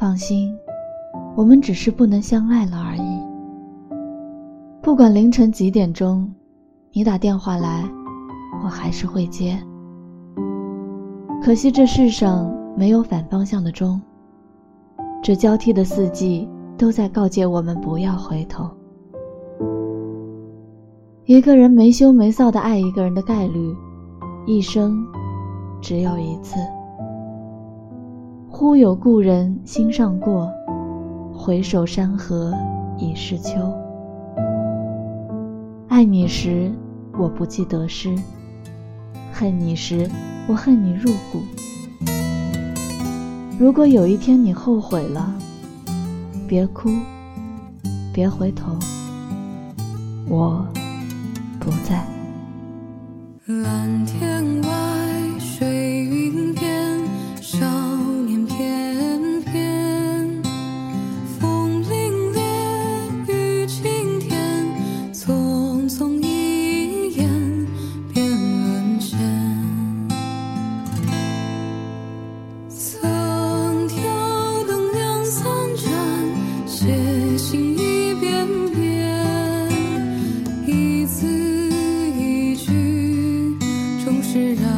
放心，我们只是不能相爱了而已。不管凌晨几点钟，你打电话来，我还是会接。可惜这世上没有反方向的钟，这交替的四季都在告诫我们不要回头。一个人没羞没臊的爱一个人的概率，一生只有一次。忽有故人心上过，回首山河已是秋。爱你时，我不计得失；恨你时，我恨你入骨。如果有一天你后悔了，别哭，别回头，我不在。蓝天。知道。